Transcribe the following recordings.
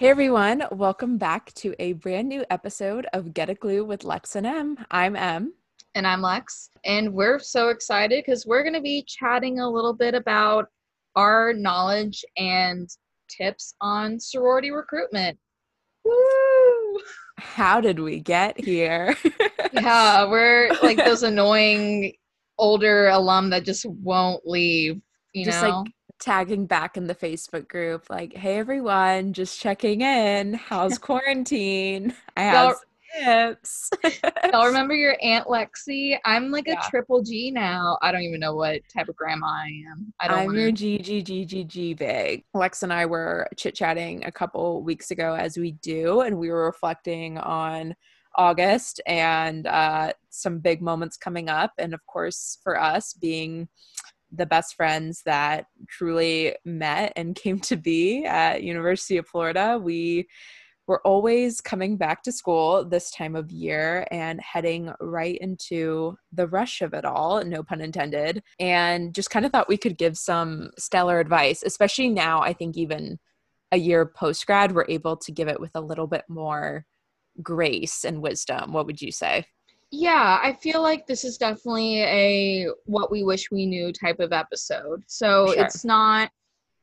Hey everyone, welcome back to a brand new episode of Got a Clue with Lex and M. I'm M. And I'm Lex. And we're so excited because we're going to be chatting a little bit about our knowledge and tips on sorority recruitment. Woo! How did we get here? yeah, we're like those annoying older alum that just won't leave, you just know? like tagging back in the Facebook group, like, hey everyone, just checking in. How's quarantine? I have tips. Y'all remember your Aunt Lexi? I'm like Yeah. a triple G now. I don't even know what type of grandma I am. I don't I'm wanna- your GGGGG big. Lex and I were chit chatting a couple weeks ago, as we do, and we were reflecting on August and uh, some big moments coming up. And of course, for us being the best friends that truly met and came to be at University of Florida, we were always coming back to school this time of year and heading right into the rush of it all, no pun intended, and just kind of thought we could give some stellar advice, especially now. I think even a year post grad, we're able to give it with a little bit more grace and wisdom. What would you say? Yeah, I feel like this is definitely a what we wish we knew type of episode. So Sure. it's not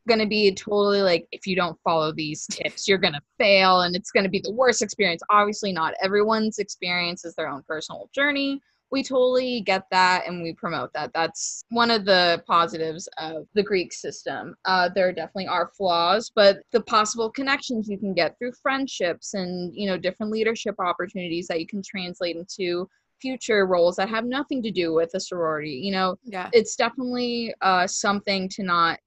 going to be totally like if you don't follow these tips, you're going to fail and it's going to be the worst experience. Obviously, not everyone's experience is their own personal journey. We totally get that and we promote that. That's one of the positives of the Greek system. Uh, there definitely are flaws, but the possible connections you can get through friendships and you know different leadership opportunities that you can translate into future roles that have nothing to do with a sorority. You know, Yeah. it's definitely uh, something to not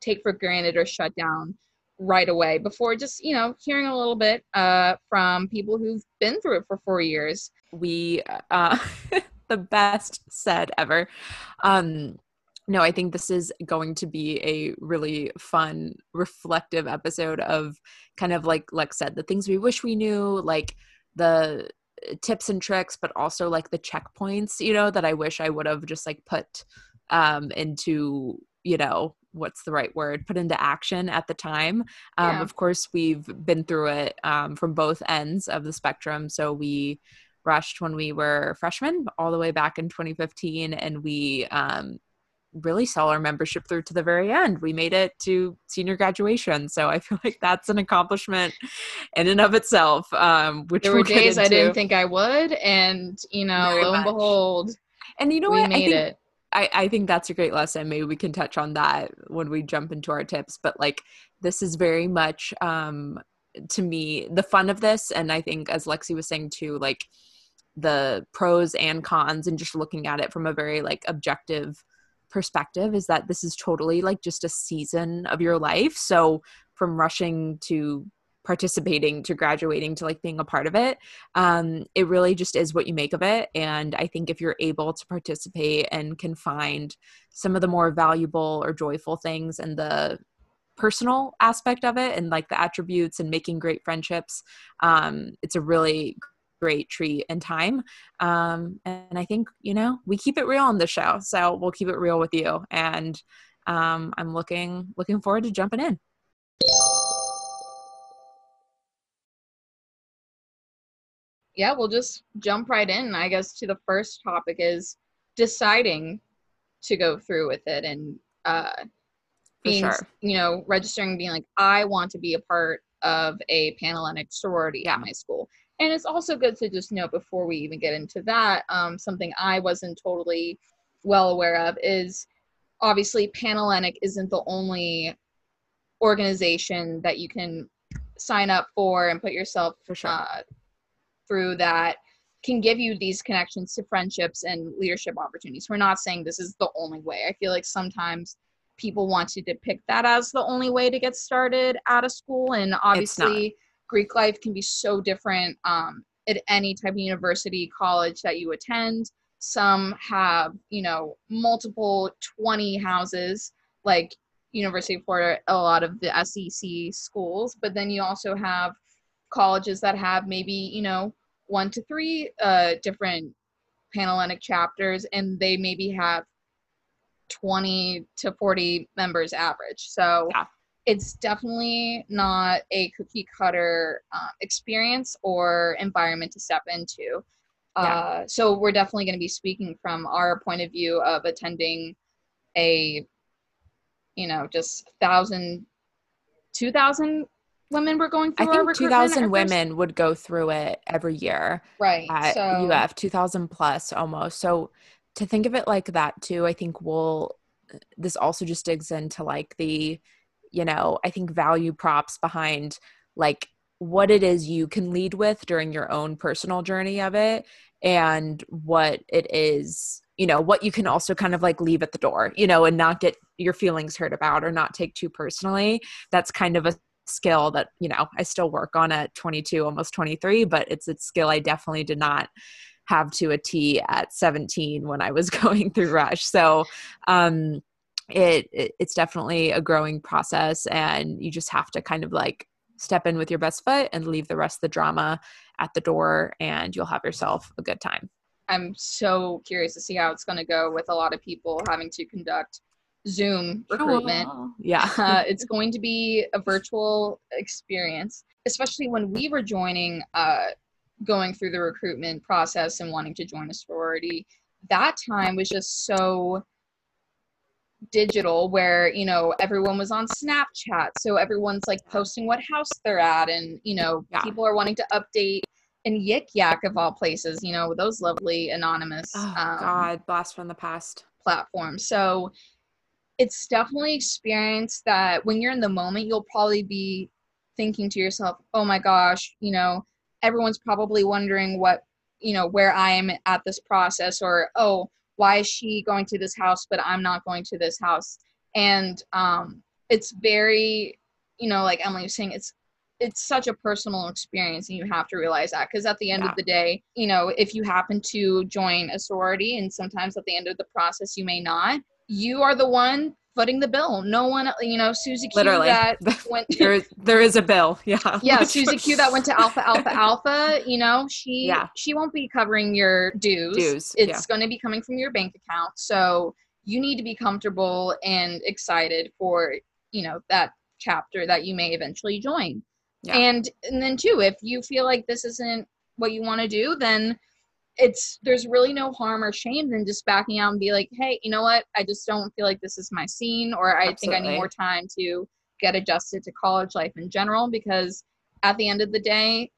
take for granted or shut down right away before just you know hearing a little bit uh, from people who've been through it for four years we uh the best said ever. Um no i think this is going to be a really fun reflective episode of kind of like lex said the things we wish we knew like the tips and tricks but also like the checkpoints you know that i wish i would have just like put um into you know what's the right word put into action at the time. Um Yeah. of course we've been through it um from both ends of the spectrum. So we rushed when we were freshmen all the way back in 2015 and we um really saw our membership through to the very end we made it to senior graduation so i feel like that's an accomplishment in and of itself um which there we'll were days i didn't think i would and you know Very lo and much. behold and you know we what made I think it I, I think that's a great lesson. Maybe we can touch on that when we jump into our tips. But like this is very much um to me the fun of this, and I think as Lexi was saying too, like the pros and cons and just looking at it from a very like objective perspective is that this is totally like just a season of your life. So from rushing to participating to graduating to like being a part of it um it really just is what you make of it and i think if you're able to participate and can find some of the more valuable or joyful things and the personal aspect of it and like the attributes and making great friendships um it's a really great treat and time um and i think you know we keep it real on the show so we'll keep it real with you and um i'm looking looking forward to jumping in yeah we'll just jump right in i guess to the first topic is deciding to go through with it and uh being sure. you know registering being like i want to be a part of a panhellenic sorority Yeah. at my school and it's also good to just know before we even get into that um, something i wasn't totally well aware of is obviously panhellenic isn't the only organization that you can sign up for and put yourself For sure. uh, through that can give you these connections to friendships and leadership opportunities. We're not saying this is the only way. I feel like sometimes people want to depict that as the only way to get started out of school, and obviously Greek life can be so different um, at any type of university, college that you attend. Some have, you know, multiple 20 houses, like University of Florida, a lot of the SEC schools, but then you also have colleges that have maybe, you know, one to three uh, different Panhellenic chapters, and they maybe have 20 to 40 members average. So Yeah. It's definitely not a cookie cutter uh, experience or environment to step into. Yeah. Uh, so we're definitely going to be speaking from our point of view of attending a, you know, just thousand, two thousand women were going through. I think two thousand women would go through it every year. Right. At so UF, two thousand plus almost. So to think of it like that too, I think we'll. This also just digs into like the, you know, I think value props behind like what it is you can lead with during your own personal journey of it and what it is you know what you can also kind of like leave at the door you know and not get your feelings hurt about or not take too personally. That's kind of a skill that you know i still work on at 22 almost 23 but it's a skill i definitely did not have to a t at 17 when i was going through rush. So um it, it it's definitely a growing process and you just have to kind of like step in with your best foot and leave the rest of the drama at the door and you'll have yourself a good time i'm so curious to see how it's going to go with a lot of people having to conduct Zoom recruitment. Oh, yeah. uh, it's going to be a virtual experience, especially when we were joining, uh, going through the recruitment process and wanting to join a sorority. That time was just so digital where you know everyone was on snapchat. So everyone's like posting what house they're at and you know yeah. people are wanting to update and yik yak of all places you know those lovely anonymous oh, um, god blast from the past. platform so it's definitely experience that when you're in the moment, you'll probably be thinking to yourself, oh my gosh, you know, everyone's probably wondering what, you know, where I am at this process, or oh, why is she going to this house, but I'm not going to this house? And um, it's very, you know, like Emily was saying, it's it's such a personal experience and you have to realize that because at the end yeah. of the day you know if you happen to join a sorority and sometimes at the end of the process you may not you are the one footing the bill. No one, you know, Susie Q Literally. that went. there, is, there is a bill. Yeah. Yeah, Susie Q that went to Alpha Alpha Alpha. You know, she yeah. she won't be covering your dues. Dues. It's yeah. going to be coming from your bank account. So you need to be comfortable and excited for you know that chapter that you may eventually join. Yeah. And and then too, if you feel like this isn't what you want to do, then it's there's really no harm or shame than just backing out and be like, hey, you know what? I just don't feel like this is my scene, or I Absolutely. think I need more time to get adjusted to college life in general because at the end of the day,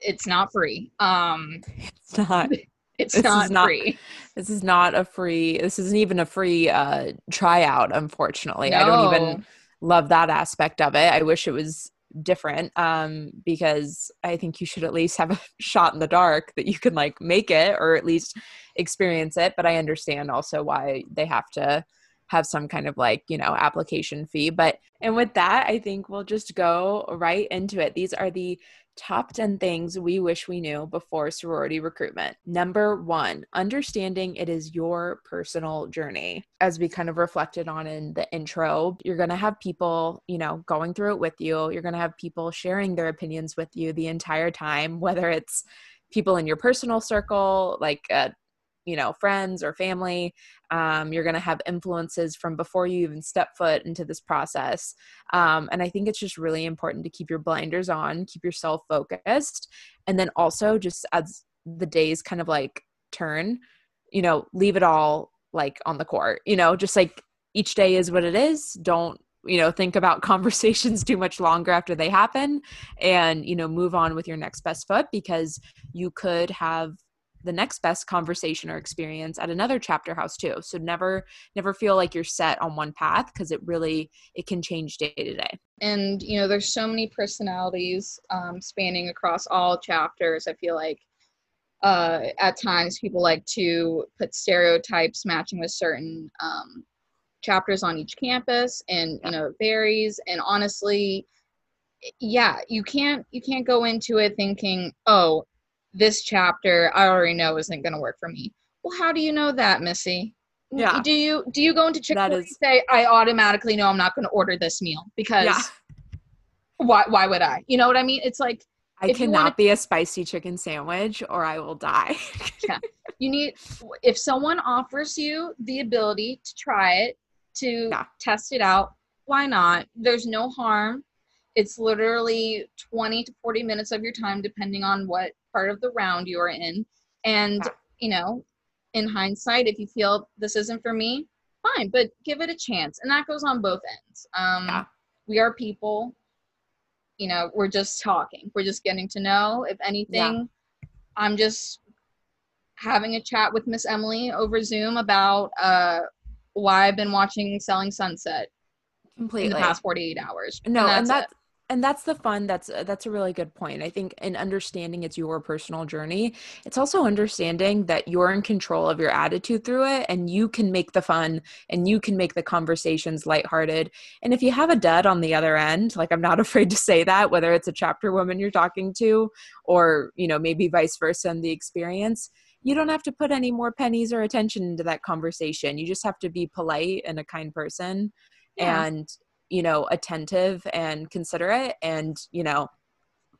it's not free. Um, it's not. It's this not, not free. This is not a free. This isn't even a free uh, tryout. Unfortunately, no. I don't even love that aspect of it. I wish it was different um, because I think you should at least have a shot in the dark that you can like make it or at least experience it. But I understand also why they have to have some kind of like, you know, application fee. But, and with that, I think we'll just go right into it. These are the top 10 things we wish we knew before sorority recruitment. Number one, understanding it is your personal journey. As we kind of reflected on in the intro, you're going to have people, you know, going through it with you. You're going to have people sharing their opinions with you the entire time, whether it's people in your personal circle, like uh, you know friends or family um, you're going to have influences from before you even step foot into this process. Um, and i think it's just really important to keep your blinders on keep yourself focused and then also just as the days kind of like turn you know leave it all like on the court you know just like each day is what it is. Don't you know think about conversations too much longer after they happen and you know move on with your next best foot because you could have the next best conversation or experience at another chapter house too. So never never feel like you're set on one path because it really it can change day to day. And you know there's so many personalities um, spanning across all chapters i feel like uh, at times people like to put stereotypes matching with certain um, chapters on each campus and you know it varies. And honestly yeah you can't you can't go into it thinking oh this chapter I already know isn't going to work for me. Well, how do you know that, Missy? Yeah. Do you do you go into Chick Fil A and say I automatically know I'm not going to order this meal because yeah. why why would I? You know what I mean? It's like I cannot wanna, be a spicy chicken sandwich or I will die. yeah. You need if someone offers you the ability to try it, to yeah. test it out, why not? There's no harm. It's literally 20 to 40 minutes of your time, depending on what part of the round you are in. And, Yeah. you know, in hindsight, if you feel this isn't for me, fine, but give it a chance. And that goes on both ends. Um, Yeah. We are people. You know, we're just talking. We're just getting to know. If anything, I'm just having a chat with Miss Emily over Zoom about uh, why I've been watching Selling Sunset in completely the past 48 hours. no and that's that's it. And that's the fun that's uh, that's a really good point i think in understanding it's your personal journey it's also understanding that you're in control of your attitude through it and you can make the fun and you can make the conversations lighthearted and if you have a dud on the other end like i'm not afraid to say that whether it's a chapter woman you're talking to or you know maybe vice versa in the experience you don't have to put any more pennies or attention into that conversation you just have to be polite and a kind person Yeah. and you know attentive and considerate and you know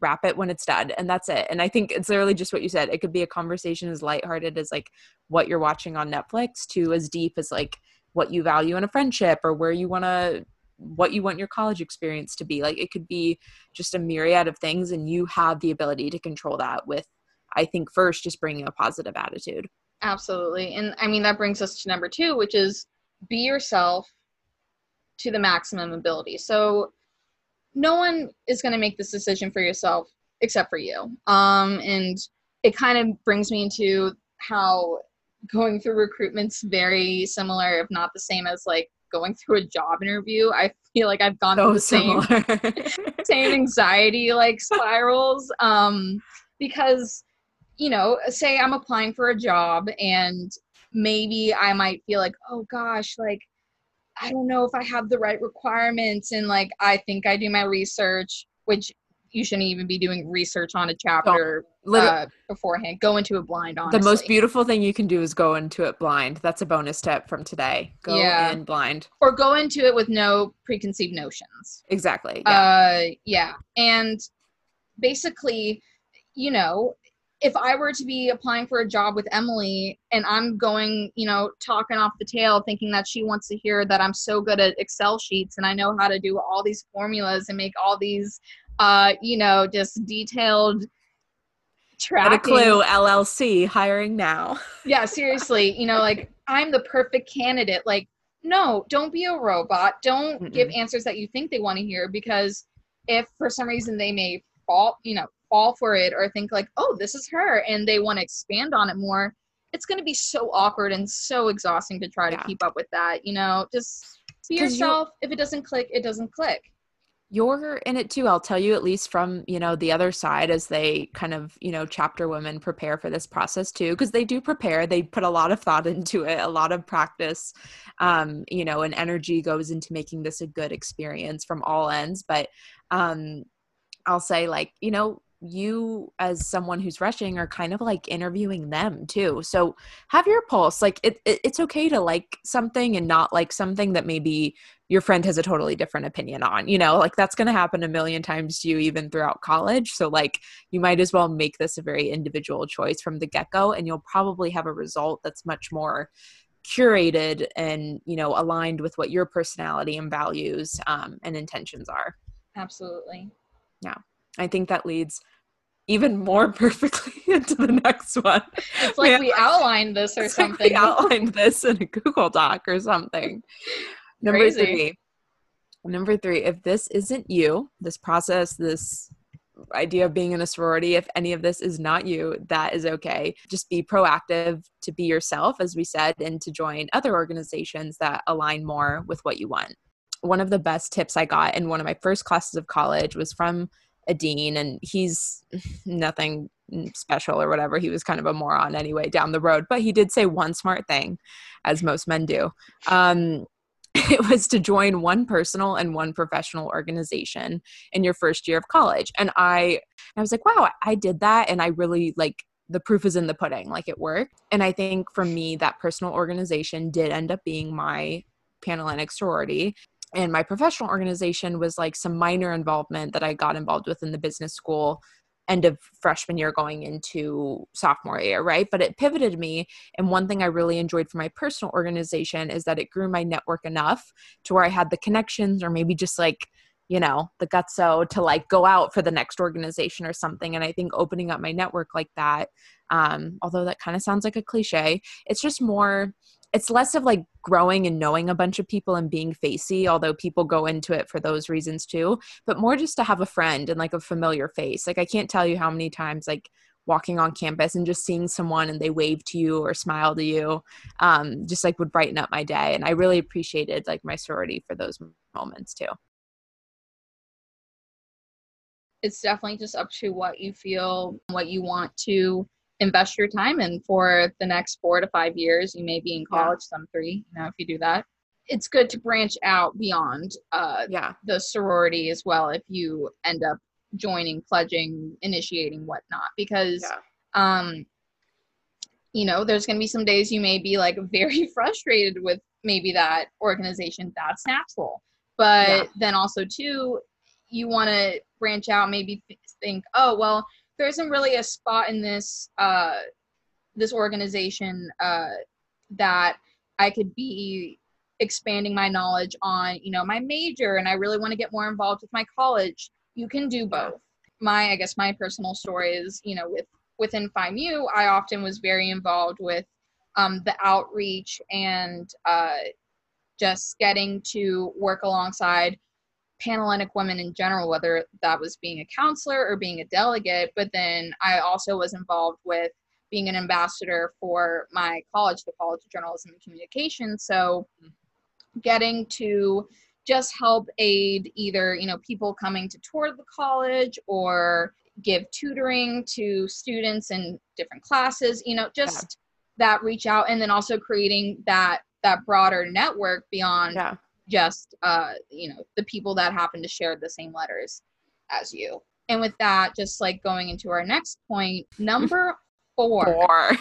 wrap it when it's done and that's it. And i think it's literally just what you said. It could be a conversation as lighthearted as like what you're watching on netflix to as deep as like what you value in a friendship or where you want to what you want your college experience to be. Like it could be just a myriad of things and you have the ability to control that with i think first just bringing a positive attitude. Absolutely. And I mean, that brings us to number two, which is be yourself to the maximum ability. So no one is going to make this decision for yourself except for you. Um, and it kind of brings me into how going through recruitment's very similar, if not the same as like going through a job interview. I feel like I've gone through the same same anxiety like spirals um because you know say i'm applying for a job and maybe i might feel like oh gosh like i don't know if i have the right requirements and like i think i do my research which you shouldn't even be doing research on a chapter uh, beforehand. Go into it blind honestly. the most beautiful thing you can do is go into it blind. That's a bonus tip from today. Go Yeah. in blind. Or go into it with no preconceived notions. Exactly yeah. uh yeah. And basically you know if i were to be applying for a job with emily and i'm going you know talking off the tail thinking that she wants to hear that i'm so good at excel sheets and i know how to do all these formulas and make all these uh you know just detailed Got a clue llc hiring now. Yeah seriously you know like i'm the perfect candidate. Like no don't be a robot. Don't give answers that you think they want to hear because if for some reason they may fall you know fall for it or think like oh this is her and they want to expand on it more it's going to be so awkward and so exhausting to try Yeah. to keep up with that you know? Just be yourself. If it doesn't click it doesn't click. You're in it too i'll tell you at least from you know the other side as they kind of you know chapter women prepare for this process too because they do prepare they put a lot of thought into it a lot of practice um you know and energy goes into making this a good experience from all ends but um i'll say like you know you as someone who's rushing are kind of like interviewing them too. So have your pulse like it, it it's okay to like something and not like something that maybe your friend has a totally different opinion on you know? Like that's going to happen a million times to you even throughout college. So like you might as well make this a very individual choice from the get-go and you'll probably have a result that's much more curated and you know aligned with what your personality and values um, and intentions are. Absolutely i think that leads even more perfectly into the next one it's like Yeah. we outlined this or like something we outlined this in a Google Doc or something. Number Crazy. three. Number three, if this isn't you, this process, this idea of being in a sorority, if any of this is not you, that is okay. Just be proactive to be yourself, as we said, and to join other organizations that align more with what you want. One of the best tips I got in one of my first classes of college was from a dean, and he's nothing special or whatever. He was kind of a moron anyway down the road, but he did say one smart thing, as most men do. Um, it was to join one personal and one professional organization in your first year of college. And I, I was like, wow, I did that. And I really like the proof is in the pudding, like it worked. And I think for me, that personal organization did end up being my Panhellenic sorority. And my professional organization was like some minor involvement that I got involved with in the business school end of freshman year going into sophomore year, right? But it pivoted me. And one thing I really enjoyed for my personal organization is that it grew my network enough to where I had the connections or maybe just like, you know, the gutso to like go out for the next organization or something. And I think opening up my network like that, um, although that kind of sounds like a cliche, it's just more it's less of like growing and knowing a bunch of people and being facey, although people go into it for those reasons too, but more just to have a friend and like a familiar face. Like I can't tell you how many times like walking on campus and just seeing someone and they wave to you or smile to you um, just like would brighten up my day and i really appreciated like my sorority for those moments too it's definitely just up to what you feel what you want to invest your time in for the next four to five years. You may be in college, yeah. some three, you know, if you do that. It's good to branch out beyond uh, yeah. the sorority as well if you end up joining, pledging, initiating, whatnot, because, yeah. um, you know, there's going to be some days you may be like very frustrated with maybe that organization. That's natural. But yeah. then also, too, you want to branch out, maybe think, oh, well, there isn't really a spot in this uh, this organization uh, that I could be expanding my knowledge on, you know, my major, and I really want to get more involved with my college. You can do both. My, I guess, my personal story is, you know, with within FIMU, I often was very involved with um, the outreach and uh, just getting to work alongside Panhellenic women in general, whether that was being a counselor or being a delegate. But then I also was involved with being an ambassador for my college, the College of Journalism and Communication. So getting to just help aid either, you know, people coming to tour the college or give tutoring to students in different classes, you know, just yeah. that reach out and then also creating that that broader network beyond yeah just uh, you know the people that happen to share the same letters as you and with that just like going into our next point number four, four.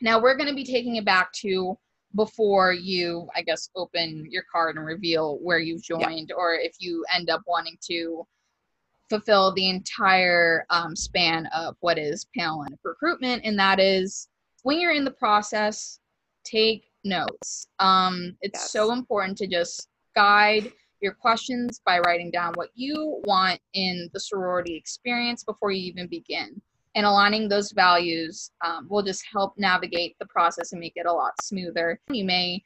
now we're going to be taking it back to before you i guess open your card and reveal where you've joined or if you end up wanting to fulfill the entire um, span of what is Panhellenic recruitment and that is when you're in the process take notes um, it's yes. so important to just guide your questions by writing down what you want in the sorority experience before you even begin. And aligning those values um, will just help navigate the process and make it a lot smoother. You may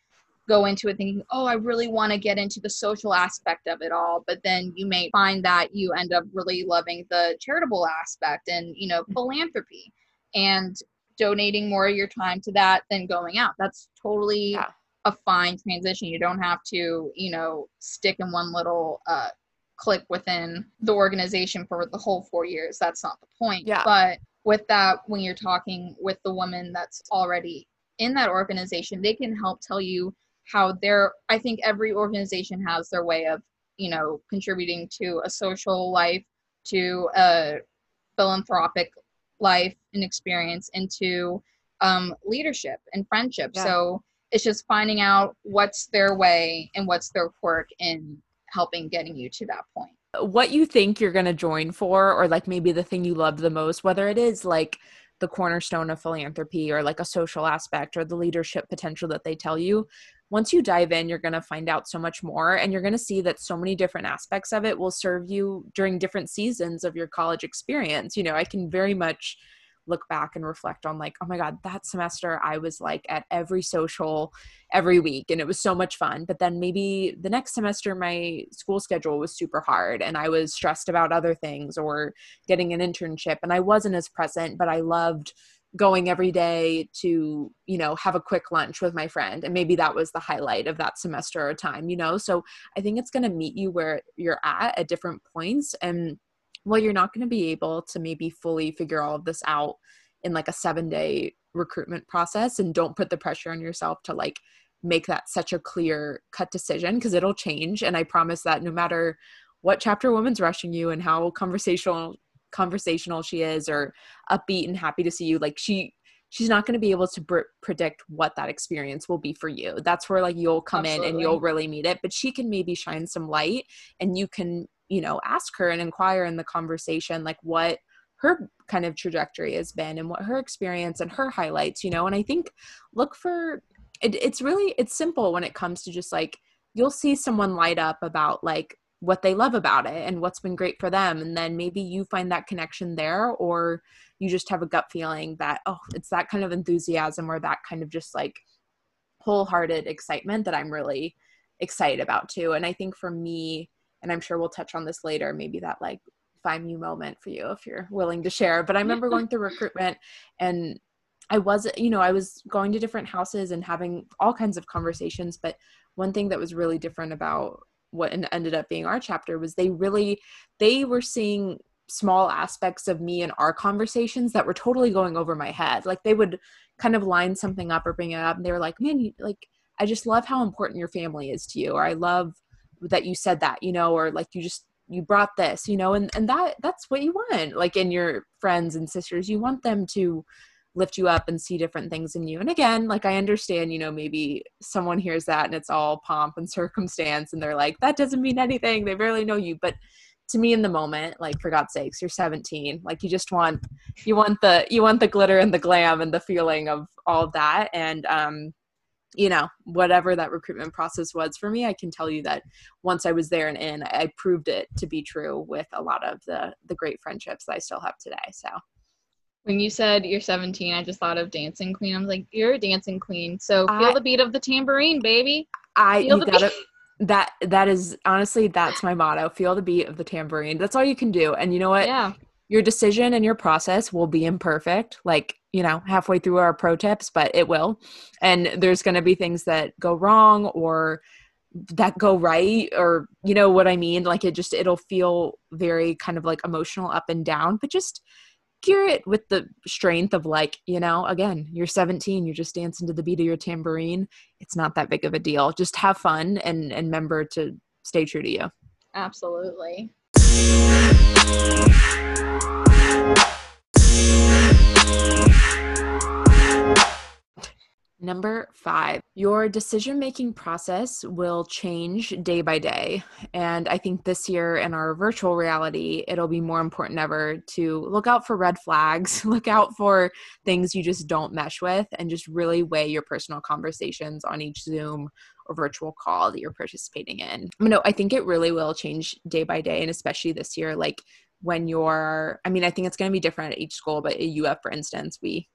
go into it thinking, oh, I really want to get into the social aspect of it all. But then you may find that you end up really loving the charitable aspect and, you know, philanthropy and donating more of your time to that than going out. That's totally yeah a fine transition. You don't have to, you know, stick in one little uh, click within the organization for the whole four years. That's not the point. Yeah. But with that, when you're talking with the woman that's already in that organization, they can help tell you how their, I think every organization has their way of, you know, contributing to a social life, to a philanthropic life and experience, into um, leadership and friendship. Yeah. So, it's just finding out what's their way and what's their quirk in helping getting you to that point. What you think you're going to join for or like maybe the thing you love the most whether it is like the cornerstone of philanthropy or like a social aspect or the leadership potential that they tell you once you dive in you're going to find out so much more and you're going to see that so many different aspects of it will serve you during different seasons of your college experience. You know i can very much look back and reflect on like oh my god that semester i was like at every social every week and it was so much fun. But then maybe the next semester my school schedule was super hard and i was stressed about other things or getting an internship and i wasn't as present but i loved going every day to you know have a quick lunch with my friend and maybe that was the highlight of that semester or time you know? So i think it's going to meet you where you're at at different points and well you're not going to be able to maybe fully figure all of this out in like a seven day recruitment process and don't put the pressure on yourself to like make that such a clear cut decision because it'll change. And i promise that no matter what chapter woman's rushing you and how conversational conversational she is or upbeat and happy to see you like she she's not going to be able to pr- predict what that experience will be for you. That's where like you'll come Absolutely. in and you'll really meet it. But she can maybe shine some light and you can you know ask her and inquire in the conversation like what her kind of trajectory has been and what her experience and her highlights you know? And i think look for it, it's really it's simple when it comes to just like you'll see someone light up about like what they love about it and what's been great for them and then maybe you find that connection there or you just have a gut feeling that oh it's that kind of enthusiasm or that kind of just like wholehearted excitement that i'm really excited about too. And i think for me and i'm sure we'll touch on this later maybe that like find you moment for you if you're willing to share but i remember going through recruitment and I was, you know, I was going to different houses and having all kinds of conversations. But one thing that was really different about what ended up being our chapter was they really, they were seeing small aspects of me in our conversations that were totally going over my head. Like they would kind of line something up or bring it up, and they were like, "Man, you, like I just love how important your family is to you," or "I love that you said that," you know, or like you just you brought this you know and and that that's what you want like in your friends and sisters you want them to lift you up and see different things in you. And again like i understand you know maybe someone hears that and it's all pomp and circumstance and they're like that doesn't mean anything. They barely know you. But to me in the moment like for god's sakes you're 17 like you just want you want the you want the glitter and the glam and the feeling of all that. And um you know whatever that recruitment process was for me i can tell you that once i was there and in i proved it to be true with a lot of the the great friendships that i still have today so. When you said you're 17 i just thought of dancing queen. I'm like you're a dancing queen so feel I, the beat of the tambourine baby. I feel you gotta that that is honestly that's my motto feel the beat of the tambourine. That's all you can do and you know what? Yeah. Your decision and your process will be imperfect like you know halfway through our pro tips but it will. And there's going to be things that go wrong or that go right or you know what i mean? Like it just it'll feel very kind of like emotional up and down but just gear it with the strength of like you know again you're 17 you're just dancing to the beat of your tambourine. It's not that big of a deal. Just have fun and and remember to stay true to you. Absolutely Number five, your decision making process will change day by day. And I think this year in our virtual reality, it'll be more important ever to look out for red flags, look out for things you just don't mesh with, and just really weigh your personal conversations on each Zoom or virtual call that you're participating in. You I think it really will change day by day, and especially this year, like when you're, I mean, I think it's going to be different at each school, but at UF, for instance, we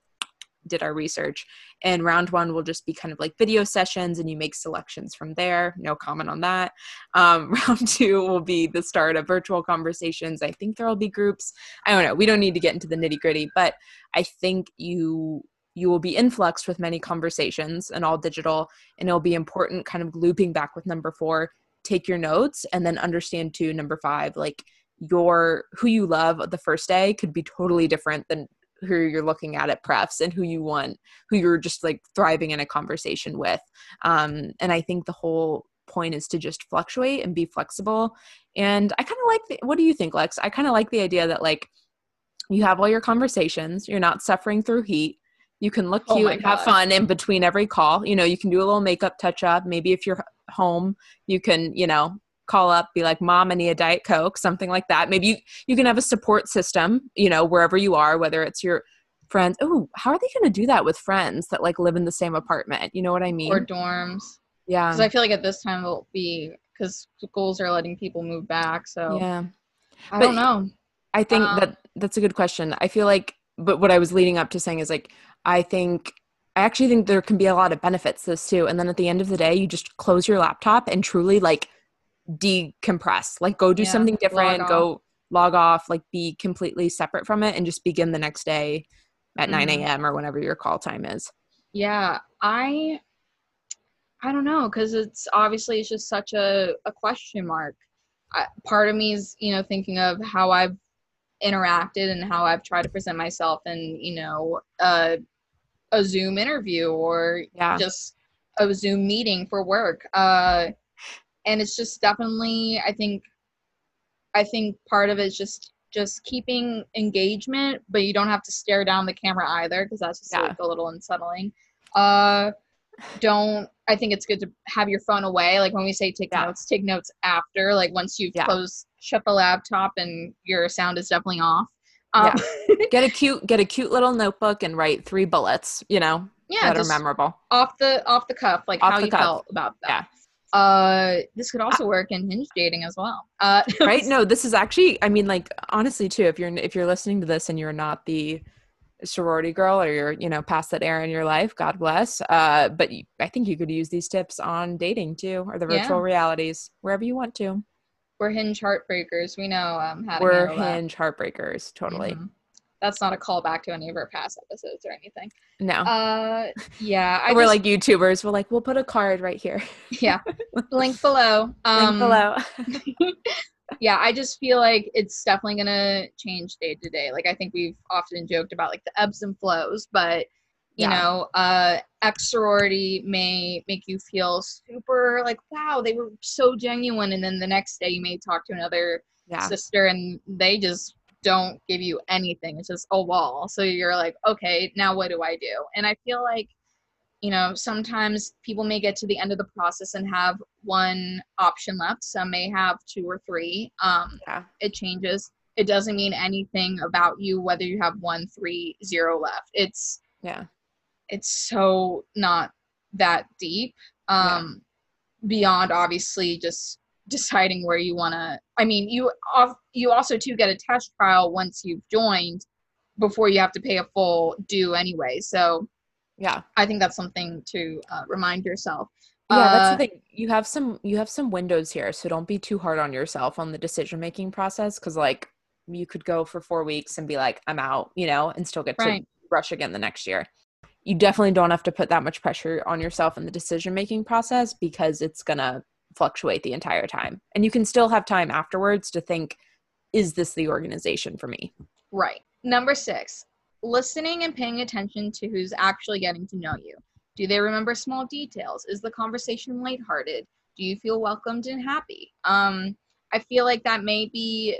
did our research. And round one will just be kind of like video sessions, and you make selections from there. No comment on that. Um, round two will be the start of virtual conversations. I think there'll be groups. I don't know. We don't need to get into the nitty gritty, but I think you you will be influxed with many conversations and all digital and it'll be important kind of looping back with number four take your notes and then understand too number five like your who you love the first day could be totally different than who you're looking at at prefs and who you want who you're just like thriving in a conversation with. Um, and i think the whole point is to just fluctuate and be flexible. And i kind of like the, what do you think lex? I kind of like the idea that like you have all your conversations you're not suffering through heat. You can look oh cute oh and have fun in between every call. You know you can do a little makeup touch up maybe if you're home you can you know call up be like mom i need a diet coke something like that. Maybe you, you can have a support system you know wherever you are whether it's your friends. Oh how are they going to do that with friends that like live in the same apartment? You know what i mean? Or dorms. Yeah. Because i feel like at this time it'll be because schools are letting people move back so yeah. I but don't know. I think um, that that's a good question. I feel like but what i was leading up to saying is like i think I actually think there can be a lot of benefits to this too. And then at the end of the day, you just close your laptop and truly like decompress like go do yeah, something different log go log off like be completely separate from it and just begin the next day at mm-hmm. 9 a.m or whenever your call time is yeah i i don't know because it's obviously it's just such a, a question mark I, part of me is you know thinking of how i've interacted and how i've tried to present myself in you know a, a zoom interview or yeah. just a zoom meeting for work uh and it's just definitely i think i think part of it is just just keeping engagement but you don't have to stare down the camera either because that's just yeah. like a little unsettling uh don't i think it's good to have your phone away like when we say take yeah. notes take notes after like once you've yeah. closed shut the laptop and your sound is definitely off Um, Get a cute get a cute little notebook and write three bullets, you know, yeah, that are memorable. off the off the cuff, like Off how you cuff. felt about that. Uh, this could also work in hinge dating as well. Uh, right no this is actually i mean like honestly too if you're if you're listening to this and you're not the sorority girl or you're you know past that era in your life god bless uh but you, i think you could use these tips on dating too or the Yeah. virtual realities wherever you want to we're hinge heartbreakers. We know um how to we're handle that. hinge heartbreakers totally Mhm. That's not a callback to any of our past episodes or anything. no Uh, yeah, I we're just, like youtubers we're like we'll put a card right here yeah, link below. Um, link below yeah, I just feel like it's definitely gonna change day to day. Like I think we've often joked about like the ebbs and flows, but you Yeah. know, uh, ex sorority may make you feel super like wow they were so genuine, and then the next day you may talk to another yeah sister and they just don't give you anything. It's just a wall. So you're like, okay, now what do I do? And I feel like, you know, sometimes people may get to the end of the process and have one option left. Some may have two or three. Um, yeah it changes. It doesn't mean anything about you whether you have one, three, zero left. It's yeah it's so not that deep. Um beyond obviously just deciding where you want to I mean, you you also too get a test trial once you've joined before you have to pay a full due anyway. So yeah I think that's something to uh, remind yourself. yeah that's Uh, the thing you have some you have some windows here so don't be too hard on yourself on the decision making process because like you could go for four weeks and be like i'm out you know and still get to Right. rush again the next year you definitely don't have to put that much pressure on yourself in the decision making process because it's gonna fluctuate the entire time and you can still have time afterwards to think is this the organization for me Right. Number six, listening and paying attention to who's actually getting to know you. Do they remember small details? Is the conversation lighthearted? Do you feel welcomed and happy? Um, I feel like that may be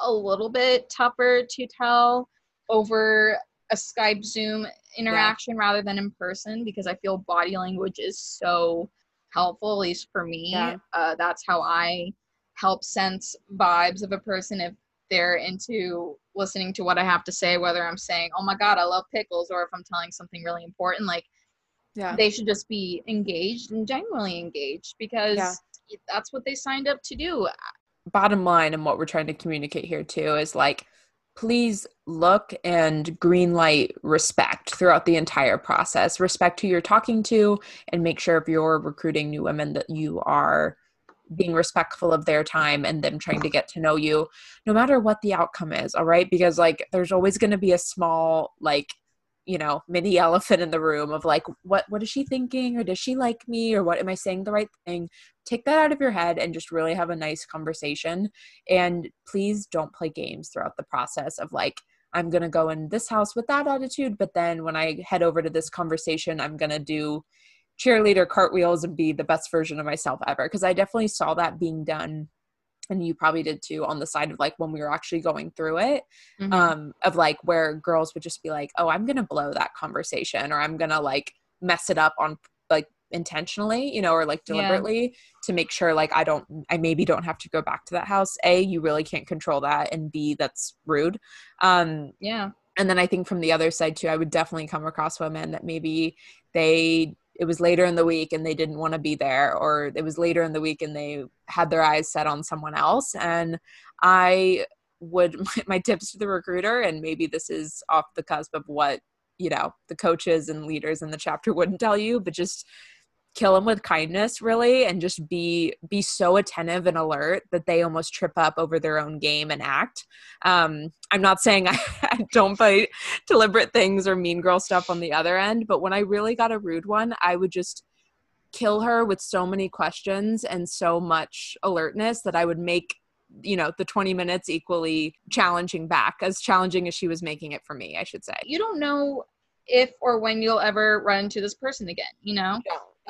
a little bit tougher to tell over a Skype Zoom interaction rather than in person because I feel body language is so helpful, at least for me. Yeah. Uh, that's how I help sense vibes of a person if they're into listening to what I have to say, whether I'm saying, oh my God, I love pickles, or if I'm telling something really important. Like, yeah they should just be engaged and genuinely engaged because Yeah. that's what they signed up to do. bottom line and what we're trying to communicate here too is like please look and green light respect throughout the entire process. Respect who you're talking to and make sure if you're recruiting new women that you are being respectful of their time and them trying to get to know you no matter what the outcome is all right? Because like there's always going to be a small like you know mini elephant in the room of like what what is she thinking or does she like me or what am i saying the right thing? Take that out of your head and just really have a nice conversation. And please don't play games throughout the process of like i'm going to go in this house with that attitude but then when i head over to this conversation i'm going to do cheerleader cartwheels and be the best version of myself ever. Because i definitely saw that being done and you probably did too on the side of like when we were actually going through it Mhm. um of like where girls would just be like oh i'm gonna blow that conversation or i'm gonna like mess it up on like intentionally you know or like Yeah. deliberately to make sure like i don't i maybe don't have to go back to that house a you really can't control that and b that's rude um yeah. and then i think from the other side too i would definitely come across women that maybe they it was later in the week and they didn't want to be there or it was later in the week and they had their eyes set on someone else. And i would my, my tips to the recruiter and maybe this is off the cusp of what you know the coaches and leaders in the chapter wouldn't tell you but just kill them with kindness really and just be be so attentive and alert that they almost trip up over their own game and act. Um i'm not saying i, I don't fight deliberate things or mean girl stuff on the other end but when i really got a rude one i would just kill her with so many questions and so much alertness that i would make you know the 20 minutes equally challenging back as challenging as she was making it for me i should say. You don't know if or when you'll ever run into this person again, you know?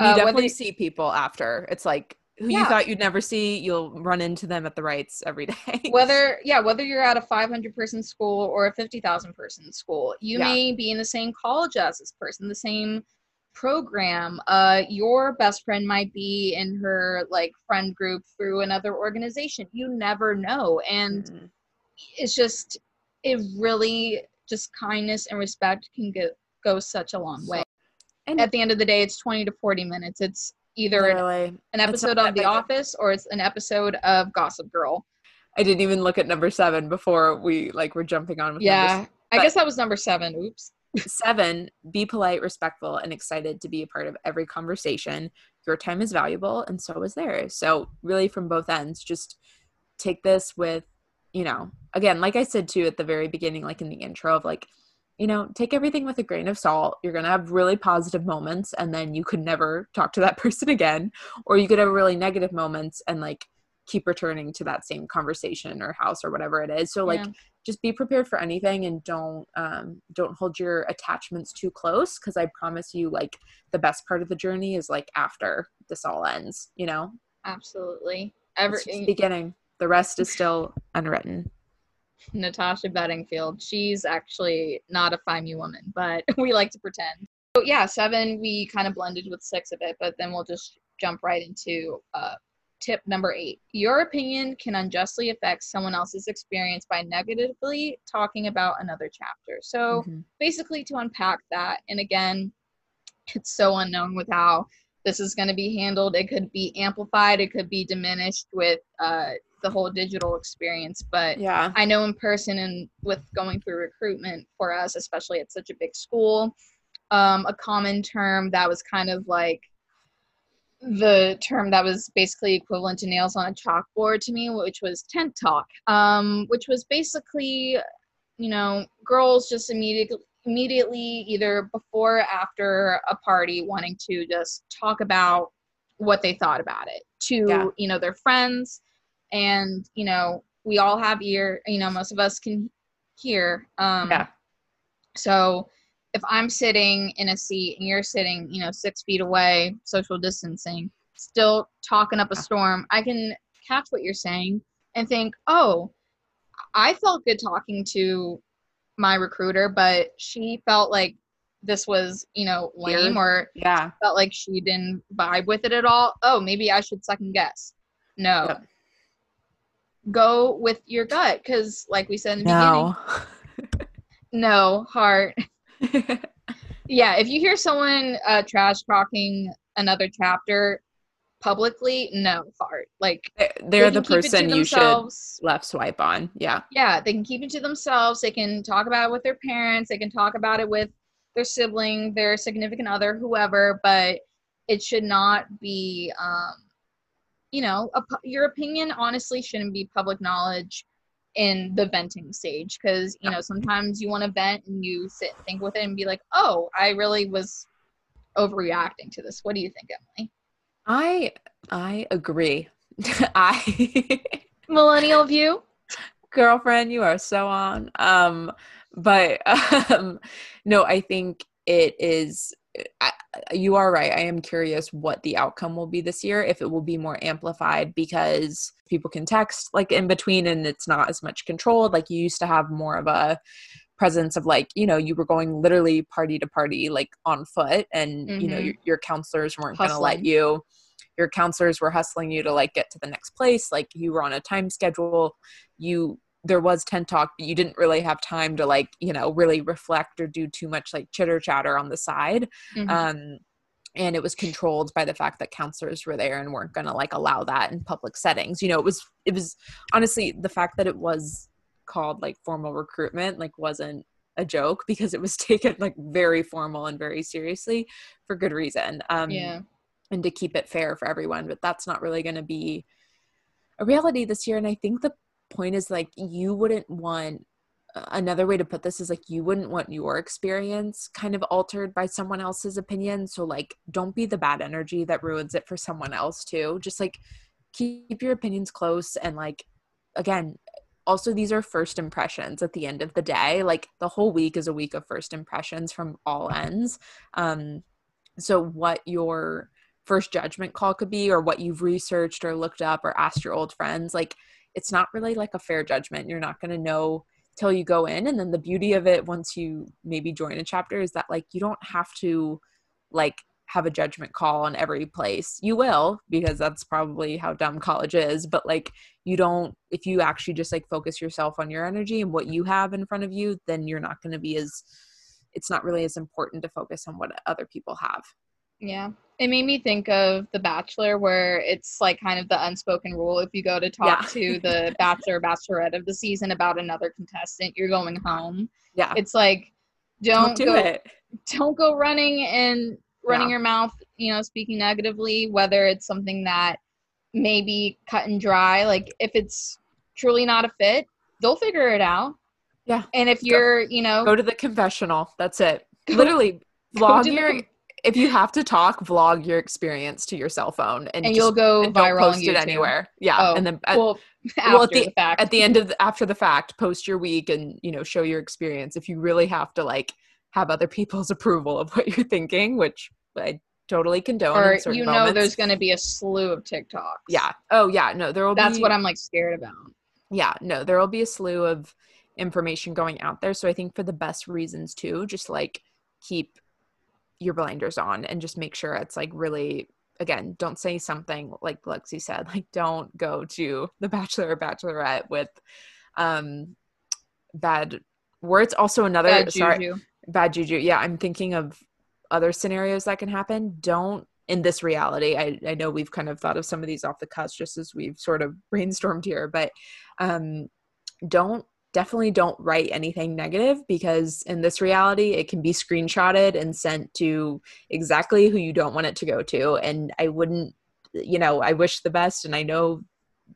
You Uh, definitely you- see people after it's like who you thought you'd never see you'll run into them at the rights every day whether yeah whether you're at a 500 person school or a 50000 person school you Yeah. may be in the same college as this person the same program uh your best friend might be in her like friend group through another organization you never know and Mhm. it's just it really just kindness and respect can go go such a long way. And At the end of the day, it's 20 to 40 minutes. It's either an, an episode of The. Office or it's an episode of Gossip Girl. I didn't even look at number seven before we like were jumping on with Yeah. I guess that was number seven. Oops. Seven, be polite, respectful, and excited to be a part of every conversation. Your time is valuable, and so is theirs. So, really, from both ends, just take this with, you know, again, like I said too at the very beginning, like in the intro, of like, you know, take everything with a grain of salt. You're going to have really positive moments, and then you could never talk to that person again. Or you could have really negative moments and like keep returning to that same conversation or house or whatever it is. So, like, Yeah. just be prepared for anything and don't um don't hold your attachments too close because i promise you like the best part of the journey is like after this all ends you know Absolutely. Ever it's just the beginning the rest is still unwritten Natasha Bedingfield. She's actually not a Phi Mu woman, but we like to pretend. So yeah, seven we kind of blended with six of it, but then we'll just jump right into uh, tip number eight. Your opinion can unjustly affect someone else's experience by negatively talking about another chapter. So Mhm. basically to unpack that, and again, it's so unknown with how this is going to be handled. It could be amplified, it could be diminished with uh, the whole digital experience, but yeah I know in person and with going through recruitment for us, especially at such a big school, um, a common term that was kind of like the term that was basically equivalent to nails on a chalkboard to me, which was tent talk, um, which was basically, you know, girls just immediately immediately either before or after a party wanting to just talk about what they thought about it to Yeah. you know their friends. And you know we all have ear you know most of us can hear um yeah. so if i'm sitting in a seat and you're sitting you know six feet away social distancing still talking up a storm i can catch what you're saying and think oh i felt good talking to my recruiter but she felt like this was you know lame Weird. or yeah. felt like she didn't vibe with it at all. Oh maybe i should second guess. No. Yep. go with your gut because like we said in the no. beginning no heart. Yeah if you hear someone uh, trash talking another chapter publicly no fart. like they're they the can keep it to person you should left swipe on. Yeah. Yeah they can keep it to themselves. They can talk about it with their parents. They can talk about it with their sibling their significant other whoever but it should not be um you know a, your opinion honestly shouldn't be public knowledge in the venting stage because you know sometimes you want to vent and you sit and think with it and be like oh i really was overreacting to this. What do you think emily i i agree. I millennial view? Girlfriend you are so on. Um but um no i think it is I, you are right. I am curious what the outcome will be this year if it will be more amplified because people can text like in between and it's not as much controlled. Like you used to have more of a presence of like you know you were going literally party to party like on foot and you know your, your counselors weren't going to let you your counselors were hustling you to like get to the next place like you were on a time schedule you there was tent talk but you didn't really have time to like you know really reflect or do too much like chitter chatter on the side Mhm. um and it was controlled by the fact that counselors were there and weren't going to like allow that in public settings you know it was it was honestly the fact that it was called like formal recruitment like wasn't a joke because it was taken like very formal and very seriously for good reason um yeah. and to keep it fair for everyone but that's not really going to be a reality this year and i think the point is like you wouldn't want another way to put this is like you wouldn't want your experience kind of altered by someone else's opinion so like don't be the bad energy that ruins it for someone else too just like keep your opinions close and like again also these are first impressions at the end of the day. Like the whole week is a week of first impressions from all ends. Um so what your first judgment call could be or what you've researched or looked up or asked your old friends like it's not really like a fair judgment. You're not going to know till you go in. And then the beauty of it once you maybe join a chapter is that like you don't have to like have a judgment call on every place. You will because that's probably how dumb college is, but like you don't if you actually just like focus yourself on your energy and what you have in front of you, then you're not going to be as it's not really as important to focus on what other people have. Yeah. It made me think of The Bachelor, where it's like kind of the unspoken rule. If you go to talk yeah. to the Bachelor Bachelorette of the season about another contestant, you're going home. Yeah. It's like, don't, don't do go, it. Don't go running and running yeah. your mouth, you know, speaking negatively, whether it's something that may be cut and dry. Like if it's truly not a fit, they'll figure it out. Yeah. And if you're, you know, go to the confessional. That's it. Literally vlog your the, if you have to talk, vlog your experience to your cell phone and, and you'll go and viral don't post it anywhere. Yeah. Oh, and then at, well, well, at the, the at the end of the, after the fact, post your week and you know, show your experience if you really have to like have other people's approval of what you're thinking, which I totally condone. Or you know, moments. there's going to be a slew of TikToks. Yeah. Oh yeah. No, there will. Be that's be, what I'm like scared about. Yeah. No, there will be a slew of information going out there. So I think for the best reasons too, just like keep your blinders on and just make sure it's like really again don't say something like lexi said like don't go to the bachelor or bachelorette with um bad words also another bad sorry juju. Bad juju. Yeah i'm thinking of other scenarios that can happen. Don't in this reality I, I know we've kind of thought of some of these off the cuff just as we've sort of brainstormed here but um don't definitely don't write anything negative because in this reality it can be screenshotted and sent to exactly who you don't want it to go to. And i wouldn't you know i wish the best and i know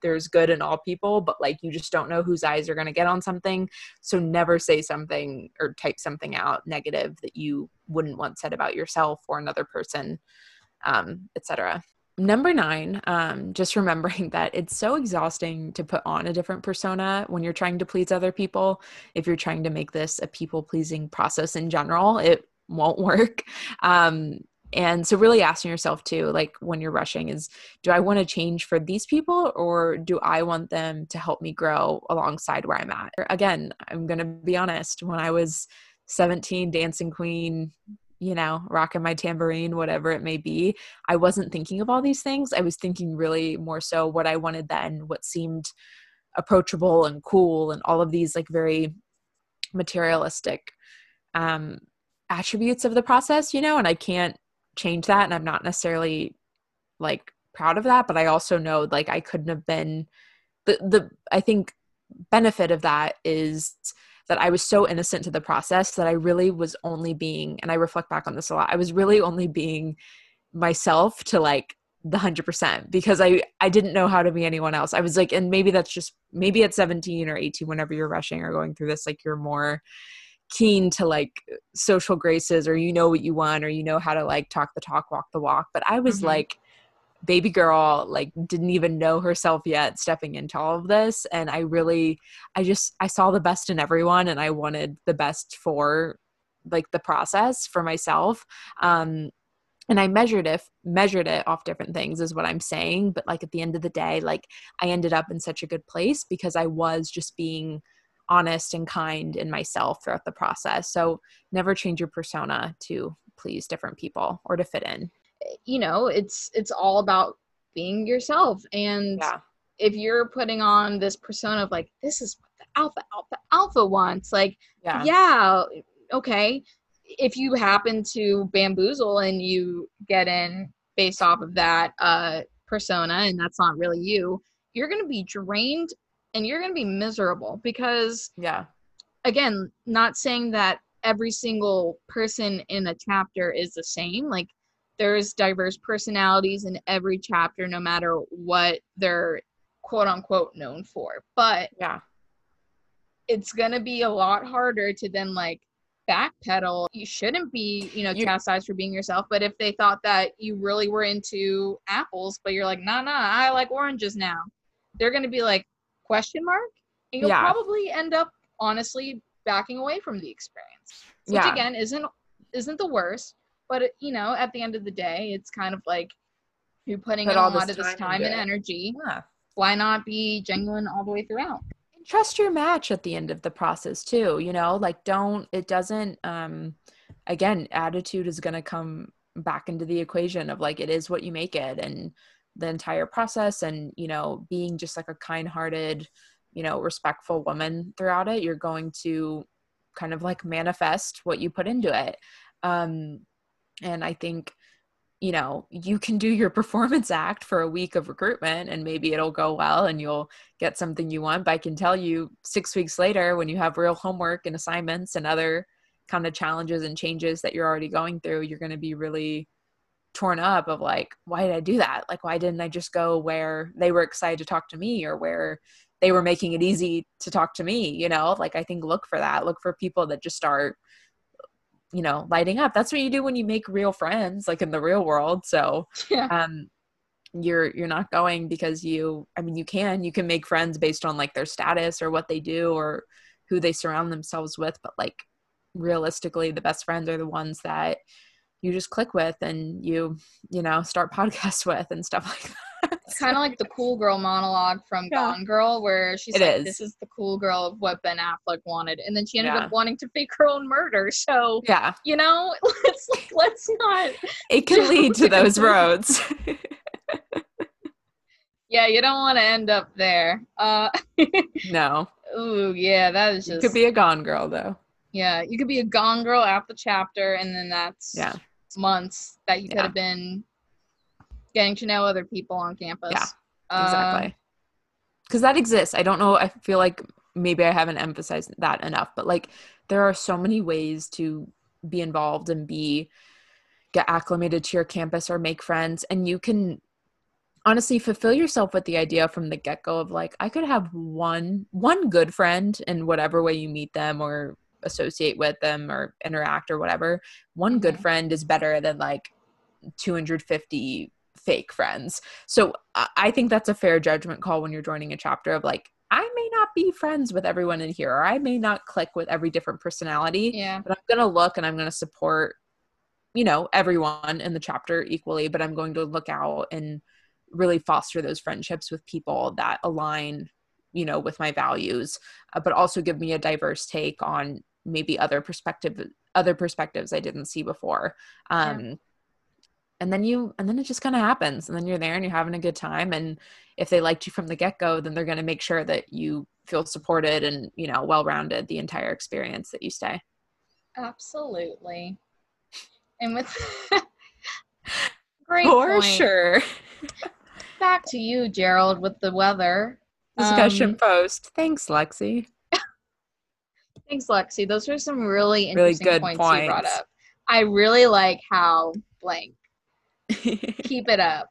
there's good in all people but like you just don't know whose eyes are going to get on something. So never say something or type something out negative that you wouldn't want said about yourself or another person um, etc number nine um, just remembering that it's so exhausting to put on a different persona when you're trying to please other people. If you're trying to make this a people pleasing process in general it won't work. Um, and so really asking yourself too like when you're rushing is do i want to change for these people or do i want them to help me grow alongside where i'm at again i'm going to be honest when i was 17 dancing queen you know, rocking my tambourine, whatever it may be. I wasn't thinking of all these things. I was thinking really more so what I wanted then, what seemed approachable and cool, and all of these like very materialistic um, attributes of the process, you know, and I can't change that. And I'm not necessarily like proud of that, but I also know like I couldn't have been the, the, I think benefit of that is that I was so innocent to the process that I really was only being, and I reflect back on this a lot, I was really only being myself to like the 100% because I I didn't know how to be anyone else. I was like and maybe that's just maybe at 17 or 18 whenever you're rushing or going through this like you're more keen to like social graces or you know what you want or you know how to like talk the talk walk the walk but I was mm-hmm. like baby girl like didn't even know herself yet stepping into all of this and i really i just i saw the best in everyone and i wanted the best for like the process for myself um and i measured it measured it off different things is what i'm saying but like at the end of the day like i ended up in such a good place because i was just being honest and kind in myself throughout the process. So never change your persona to please different people or to fit in. You know it's it's all about being yourself. And yeah. if you're putting on this persona of like this is what the alpha alpha alpha wants like yeah, yeah okay. If you happen to bamboozle and you get in based off of that uh persona and that's not really you you're going to be drained and you're going to be miserable because yeah. again not saying that every single person in a chapter is the same like there's diverse personalities in every chapter no matter what they're quote unquote known for but yeah. it's gonna be a lot harder to then like backpedal. You shouldn't be you know you, chastised for being yourself but if they thought that you really were into apples but you're like nah nah i like oranges now they're gonna be like question mark and you'll yeah. probably end up honestly backing away from the experience which yeah. again isn't isn't the worst but you know, at the end of the day, it's kind of like you're putting Put in a lot of this time and energy. Yeah. Why not be genuine all the way throughout? And trust your match at the end of the process too. You know, like don't it doesn't. um Again, attitude is going to come back into the equation of like it is what you make it and the entire process and you know being just like a kind-hearted you know respectful woman throughout it you're going to kind of like manifest what you put into it. Um and i think you know you can do your performance act for a week of recruitment and maybe it'll go well and you'll get something you want but i can tell you 6 weeks later when you have real homework and assignments and other kind of challenges and changes that you're already going through you're going to be really torn up of like why did i do that? Like why didn't i just go where they were excited to talk to me or where they were making it easy to talk to me you know? Like i think look for that. Look for people that just start you know lighting up. That's what you do when you make real friends like in the real world. So yeah. um you're you're not going because you i mean you can you can make friends based on like their status or what they do or who they surround themselves with but like realistically the best friends are the ones that you just click with and you you know start podcasts with and stuff like that. It's kind of like the cool girl monologue from yeah. gone girl where she's it like is. this is the cool girl of what ben affleck wanted and then she ended yeah. up wanting to fake her own murder. So yeah. you know let's like let's not it can lead to those roads. Yeah you don't want to end up there. Uh no. Ooh, yeah that is just you could be a gone girl though. Yeah you could be a gone girl at the chapter and then that's yeah months that you could have been getting to know other people on campus. Yeah, um, exactly. Because that exists. I don't know. I feel like maybe I haven't emphasized that enough, but like there are so many ways to be involved and be get acclimated to your campus or make friends, and you can honestly fulfill yourself with the idea from the get-go of like i could have one one good friend in whatever way you meet them or associate with them or interact or whatever one good mm-hmm. friend is better than like 250 fake friends so i think that's a fair judgment call when you're joining a chapter of like i may not be friends with everyone in here or i may not click with every different personality yeah but i'm gonna look and i'm gonna support you know everyone in the chapter equally but i'm going to look out and really foster those friendships with people that align you know with my values uh, but also give me a diverse take on maybe other perspective other perspectives I didn't see before. Um, yeah. And then you, and then it just kind of happens, and then you're there and you're having a good time. And if they liked you from the get go, then they're going to make sure that you feel supported and you know well rounded the entire experience that you stay. Absolutely. And with great for point. sure. Back to you, Gerald, with the weather discussion um, post. Thanks, Lexi. Thanks, Lexi. Those are some really interesting really good points, points you brought up. I really like how blank. Keep it up.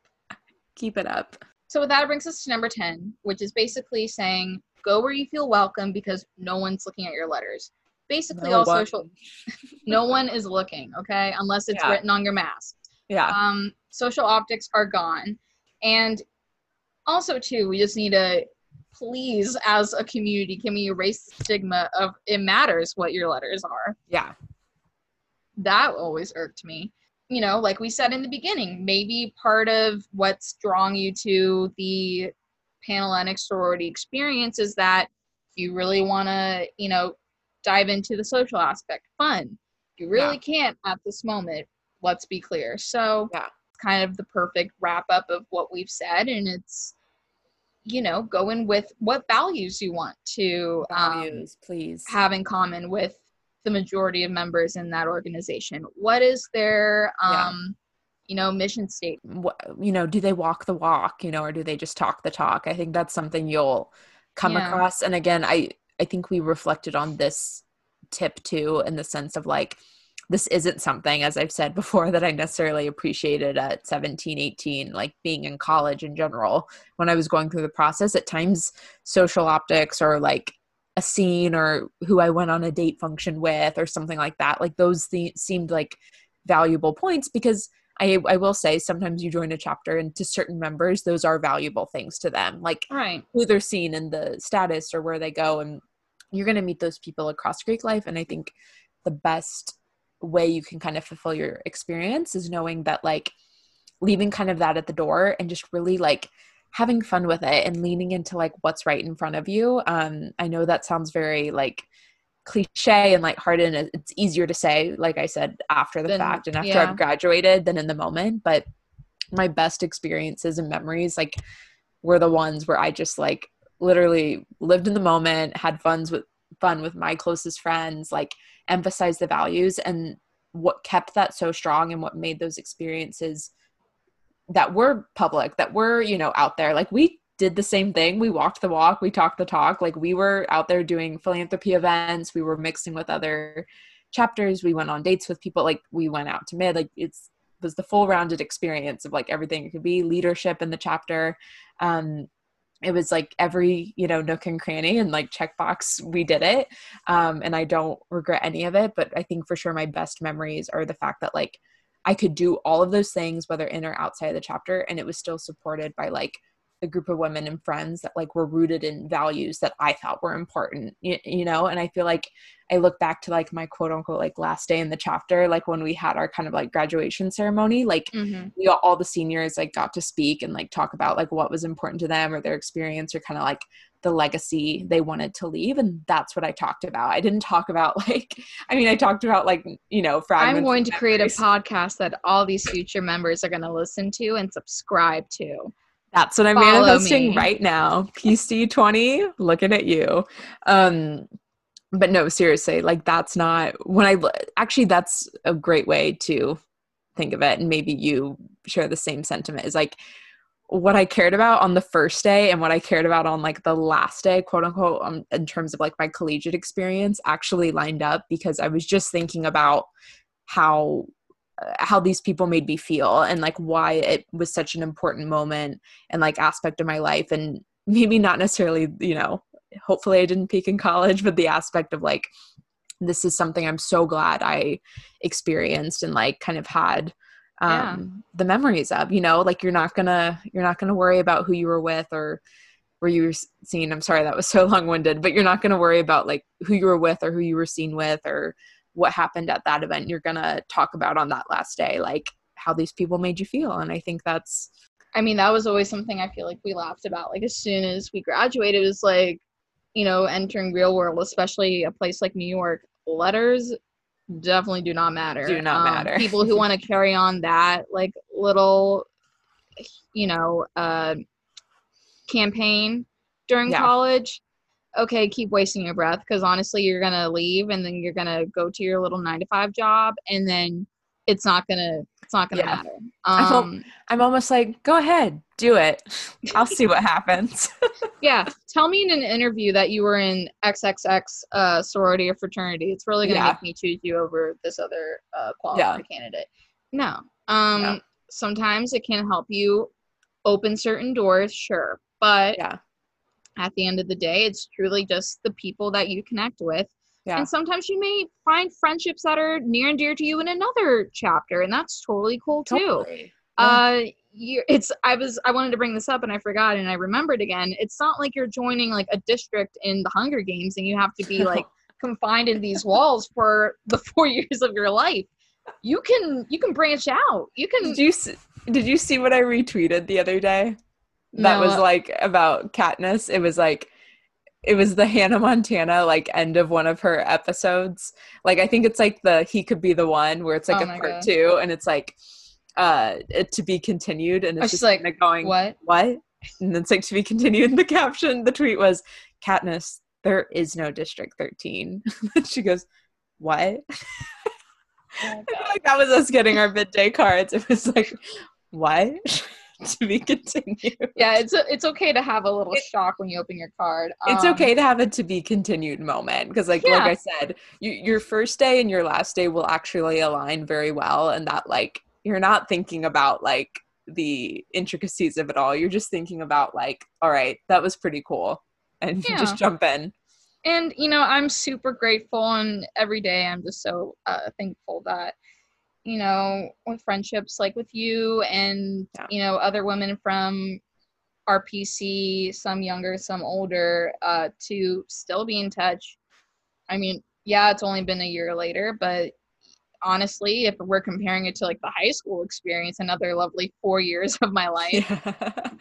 Keep it up. So that brings us to number 10, which is basically saying go where you feel welcome because no one's looking at your letters. Basically no all one. social no one is looking, okay? Unless it's yeah. written on your mask. Yeah. Um social optics are gone. And also too, we just need to please, as a community, can we erase the stigma of it matters what your letters are? Yeah. That always irked me. You know, like we said in the beginning, maybe part of what's drawing you to the Panhellenic sorority experience is that you really want to, you know, dive into the social aspect. Fun. You really yeah. can't at this moment. Let's be clear. So, yeah. kind of the perfect wrap up of what we've said. And it's, you know go in with what values you want to um, values um, please. have in common with the majority of members in that organization. What is their um yeah. you know mission statement what, you know do they walk the walk you know or do they just talk the talk? I think that's something you'll come yeah. across. And again i i think we reflected on this tip too in the sense of like this isn't something as i've said before that i necessarily appreciated at 17 18 like being in college in general when i was going through the process at times social optics or like a scene or who i went on a date function with or something like that like those th- seemed like valuable points because I, I will say sometimes you join a chapter and to certain members those are valuable things to them like right. who they're seen in the status or where they go and you're going to meet those people across greek life and i think the best way you can kind of fulfill your experience is knowing that like leaving kind of that at the door and just really like having fun with it and leaning into like what's right in front of you um i know that sounds very like cliche and lighthearted and it's easier to say like i said after the Then- fact and after yeah. i've graduated than in the moment but my best experiences and memories like were the ones where i just like literally lived in the moment had funs with fun with my closest friends like emphasized the values and what kept that so strong and what made those experiences that were public that were you know out there. Like we did the same thing. We walked the walk. We talked the talk. Like we were out there doing philanthropy events. We were mixing with other chapters. We went on dates with people. Like we went out to mid. Like it's was the full rounded experience of like everything it could be leadership in the chapter. Um it was like every you know nook and cranny and like checkbox we did it um and i don't regret any of it but i think for sure my best memories are the fact that like i could do all of those things whether in or outside of the chapter and it was still supported by like a group of women and friends that like were rooted in values that i thought were important you, you know and i feel like i look back to like my quote unquote like last day in the chapter like when we had our kind of like graduation ceremony like Mhm. we all, all the seniors like got to speak and like talk about like what was important to them or their experience or kind of like the legacy they wanted to leave and that's what i talked about i didn't talk about like i mean i talked about like you know fragments I'm going to create a podcast that all these future members are going to listen to and subscribe to. That's what I'm Follow manifesting me. right now. PC20, looking at you. Um but no, seriously, like that's not when I actually that's a great way to think of it and maybe you share the same sentiment is like what I cared about on the first day and what I cared about on like the last day, quote unquote, um, in terms of like my collegiate experience actually lined up because I was just thinking about how how these people made me feel and like why it was such an important moment and like aspect of my life and maybe not necessarily you know hopefully i didn't peak in college but the aspect of like this is something i'm so glad i experienced and like kind of had um Yeah. the memories of you know like you're not gonna you're not gonna worry about who you were with or where you were seen i'm sorry that was so long-winded but you're not gonna worry about like who you were with or who you were seen with or what happened at that event you're gonna talk about on that last day like how these people made you feel and i think that's I mean, that was always something I feel like we laughed about. Like as soon as we graduated, it was like, you know, entering real world, especially a place like New York, letters definitely do not matter. Do not matter. people who want to carry on that like little, you know, uh, campaign during Yeah. college. Okay, keep wasting your breath because honestly, you're gonna leave and then you're gonna go to your little nine to five job, and then it's not gonna it's not gonna Yeah. matter. I hope- Um, i'm almost like go ahead do it i'll see what happens Yeah, tell me in an interview that you were in XXX uh, sorority or fraternity. It's really gonna Yeah. make me choose you over this other uh, qualified candidate. No, um, No. sometimes it can help you open certain doors, sure, but yeah at the end of the day, it's truly just the people that you connect with. yeah. And sometimes you may find friendships that are near and dear to you in another chapter, and that's totally cool too. Totally. uh you it's i was i wanted to bring this up and i forgot and i remembered again. It's not like you're joining like a district in the hunger games and you have to be like confined in these walls for the four years of your life. You can you can branch out. You can did you did you see what i retweeted the other day that No. was like about Katniss. It was like it was the Hannah Montana like end of one of her episodes. Like I think it's like the he could be the one where it's like Oh a part God. two and it's like uh it to be continued and Oh, it's just like, going what what? And it's like to be continued. The caption, the tweet was Katniss, there is no District 13. and she goes, What? Oh I feel like that was us getting our bid day cards. It was like, what? to be continued. yeah it's it's okay to have a little It- shock when you open your card It's Um, okay to have a to be continued moment because, like, Yeah. like I said, you, your first day and your last day will actually align very well, and that like you're not thinking about like the intricacies of it all. You're just thinking about like, all right, that was pretty cool, and you Yeah. just jump in. and you know i'm super grateful and every day i'm just so uh, thankful that you know with friendships like with you and Yeah. you know other women from rpc some younger some older uh, to still be in touch i mean yeah it's only been a year later but honestly, if we're comparing it to like the high school experience, another lovely four years of my life,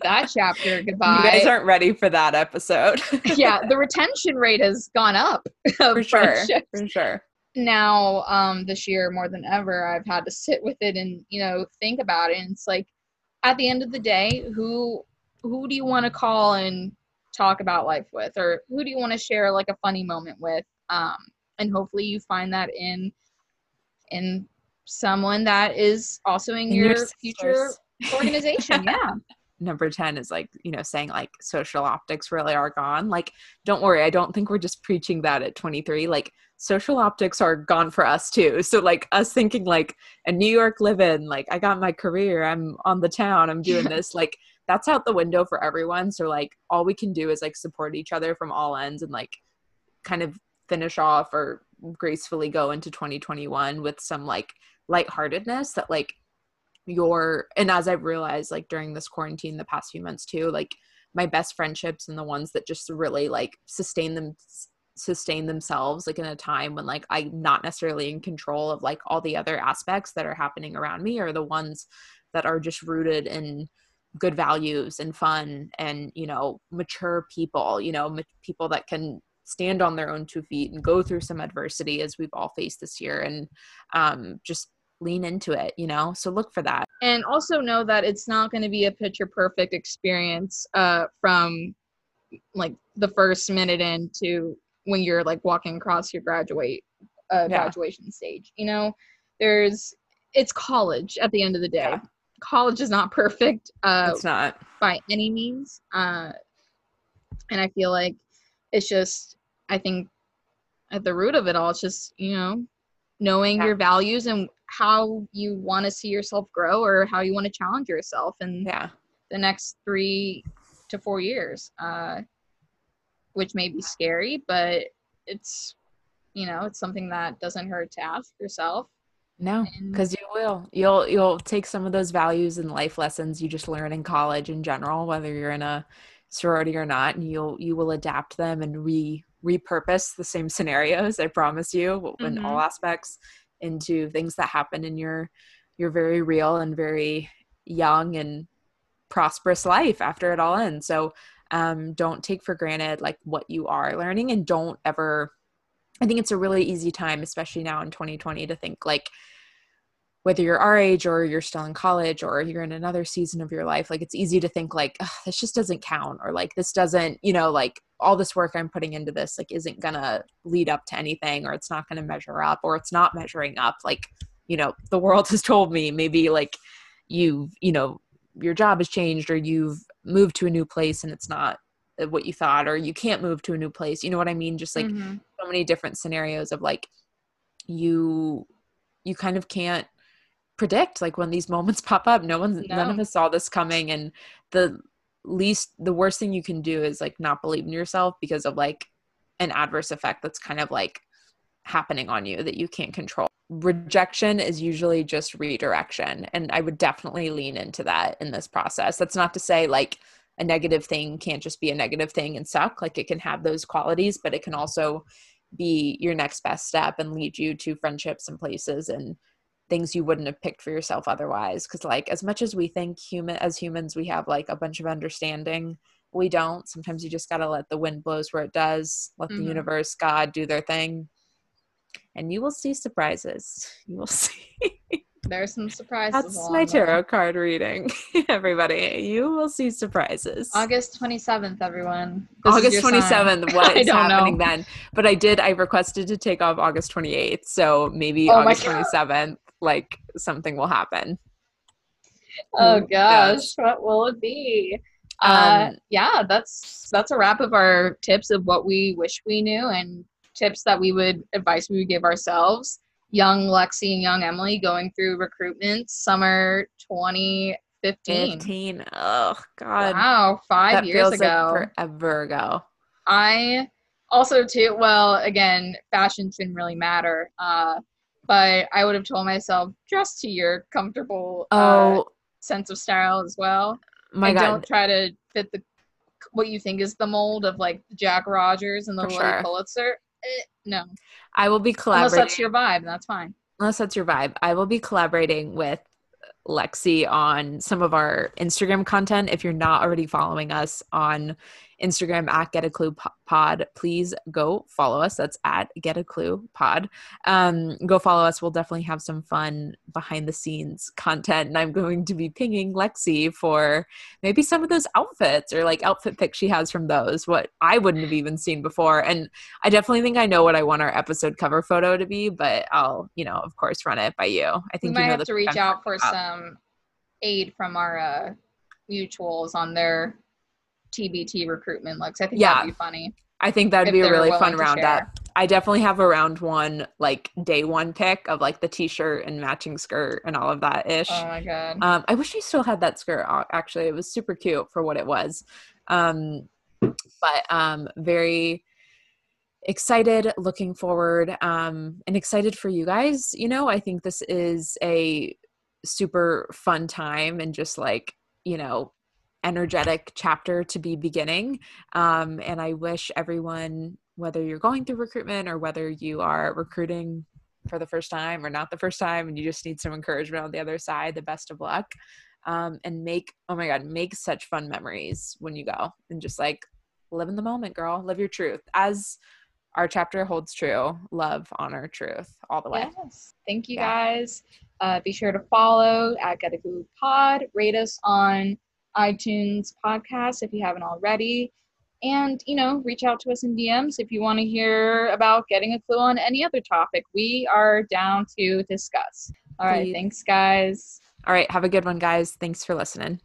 that chapter, goodbye. You guys aren't ready for that episode. yeah, the retention rate has gone up. for sure. For sure. Now, um, this year more than ever, I've had to sit with it and you know think about it. And it's like, at the end of the day, who who do you want to call and talk about life with, or who do you want to share like a funny moment with? Um, and hopefully you find that in in someone that is also in, in your, your future organization. yeah. Number 10 is like, you know, saying like social optics really are gone. Like, don't worry, I don't think we're just preaching that at 23. Like, social optics are gone for us too. So, like, us thinking like a New York live in, like, I got my career, I'm on the town, I'm doing this, like, that's out the window for everyone. So, like, all we can do is like support each other from all ends and like kind of finish off or gracefully go into 2021 with some like lightheartedness that like your and as I've realized like during this quarantine the past few months too, like my best friendships and the ones that just really like sustain them sustain themselves like in a time when like I'm not necessarily in control of like all the other aspects that are happening around me are the ones that are just rooted in good values and fun and you know mature people you know people that can stand on their own two feet and go through some adversity as we've all faced this year. And um, just lean into it you know so look for that and also know that it's not going to be a picture perfect experience uh, from like the first minute into when you're like walking across your graduate uh, yeah. graduation stage you know there's it's college at the end of the day yeah. college is not perfect uh, it's not by any means uh, and i feel like it's just i think at the root of it all it's just you know knowing yeah. your values and how you want to see yourself grow or how you want to challenge yourself in yeah. the next three to four years uh which may be scary but it's you know it's something that doesn't hurt to ask yourself. No because you will. You'll you'll take some of those values and life lessons you just learn in college in general whether you're in a sorority or not and you'll you will adapt them and re repurpose the same scenarios i promise you in mm-hmm. all aspects into things that happen in your your very real and very young and prosperous life after it all ends. So um, don't take for granted like what you are learning and don't ever i think it's a really easy time especially now in 2020 to think like whether you're our age or you're still in college or you're in another season of your life like it's easy to think like this just doesn't count or like this doesn't you know like all this work i'm putting into this like isn't gonna lead up to anything or it's not gonna measure up or it's not measuring up like you know the world has told me maybe like you've you know your job has changed or you've moved to a new place and it's not what you thought or you can't move to a new place you know what i mean just like mm-hmm. so many different scenarios of like you you kind of can't predict like when these moments pop up. No one's no. none of us saw this coming and the least the worst thing you can do is like not believe in yourself because of like an adverse effect that's kind of like happening on you that you can't control. Rejection is usually just redirection and i would definitely lean into that in this process. That's not to say like a negative thing can't just be a negative thing and suck. Like it can have those qualities but it can also be your next best step and lead you to friendships and places and things you wouldn't have picked for yourself otherwise because like as much as we think human as humans we have like a bunch of understanding we don't. Sometimes you just got to let the wind blows where it does let mm-hmm. the universe god do their thing and you will see surprises. You will see there's some surprises that's my tarot there. card reading everybody. You will see surprises. August 27th everyone. This august 27th what is happening know. then? But i did i requested to take off august 28th so maybe oh august 27th like something will happen. Oh gosh, what will it be? Uh, um, yeah, that's that's a wrap of our tips of what we wish we knew and tips that we would advice we would give ourselves. Young Lexi and young Emily going through recruitment summer 2015. 15. Oh God. Wow, five that years ago. Like forever ago. I also too well again fashion shouldn't really matter uh but I would have told myself dress to your comfortable uh, oh. Uh, sense of style as well. My and God. don't try to fit the what you think is the mold of like Jack Rogers and the For Lilly sure. Pulitzer. Eh, no, I will be collaborating. Unless that's your vibe, that's fine. unless that's your vibe, I will be collaborating with Lexi on some of our Instagram content. If you're not already following us on Instagram at Got a Clue Pod, please go follow us. That's at Got a Clue Pod. Um, go follow us. We'll definitely have some fun behind the scenes content. And I'm going to be pinging Lexi for maybe some of those outfits or like outfit pics she has from those, what I wouldn't have even seen before. And I definitely think I know what I want our episode cover photo to be, but I'll, you know, of course, run it by you. I think we might you know have to reach out for about. some aid from our uh, mutuals on their TBT recruitment looks. I think yeah. that'd be funny. I think that'd be a really fun roundup. I definitely have a round one, like day one pick of like the t-shirt and matching skirt and all of that ish. Oh my god! Um, I wish I still had that skirt. Actually, it was super cute for what it was. Um, but um, very excited, looking forward, um, and excited for you guys. You know, I think this is a super fun time and just like you know energetic chapter to be beginning. Um, and I wish everyone, whether you're going through recruitment or whether you are recruiting for the first time or not the first time and you just need some encouragement on the other side, the best of luck. Um, and make, oh my God, make such fun memories when you go and just like live in the moment, girl. Live your truth. As our chapter holds true love, honor, truth all the way. Yes. Thank you yeah. guys. Uh, be sure to follow at Got a Clue Pod, rate us on iTunes podcast if you haven't already. And, you know, reach out to us in DMs if you want to hear about getting a clue on any other topic. We are down to discuss. All right. Please. Thanks, guys. All right. Have a good one, guys. Thanks for listening.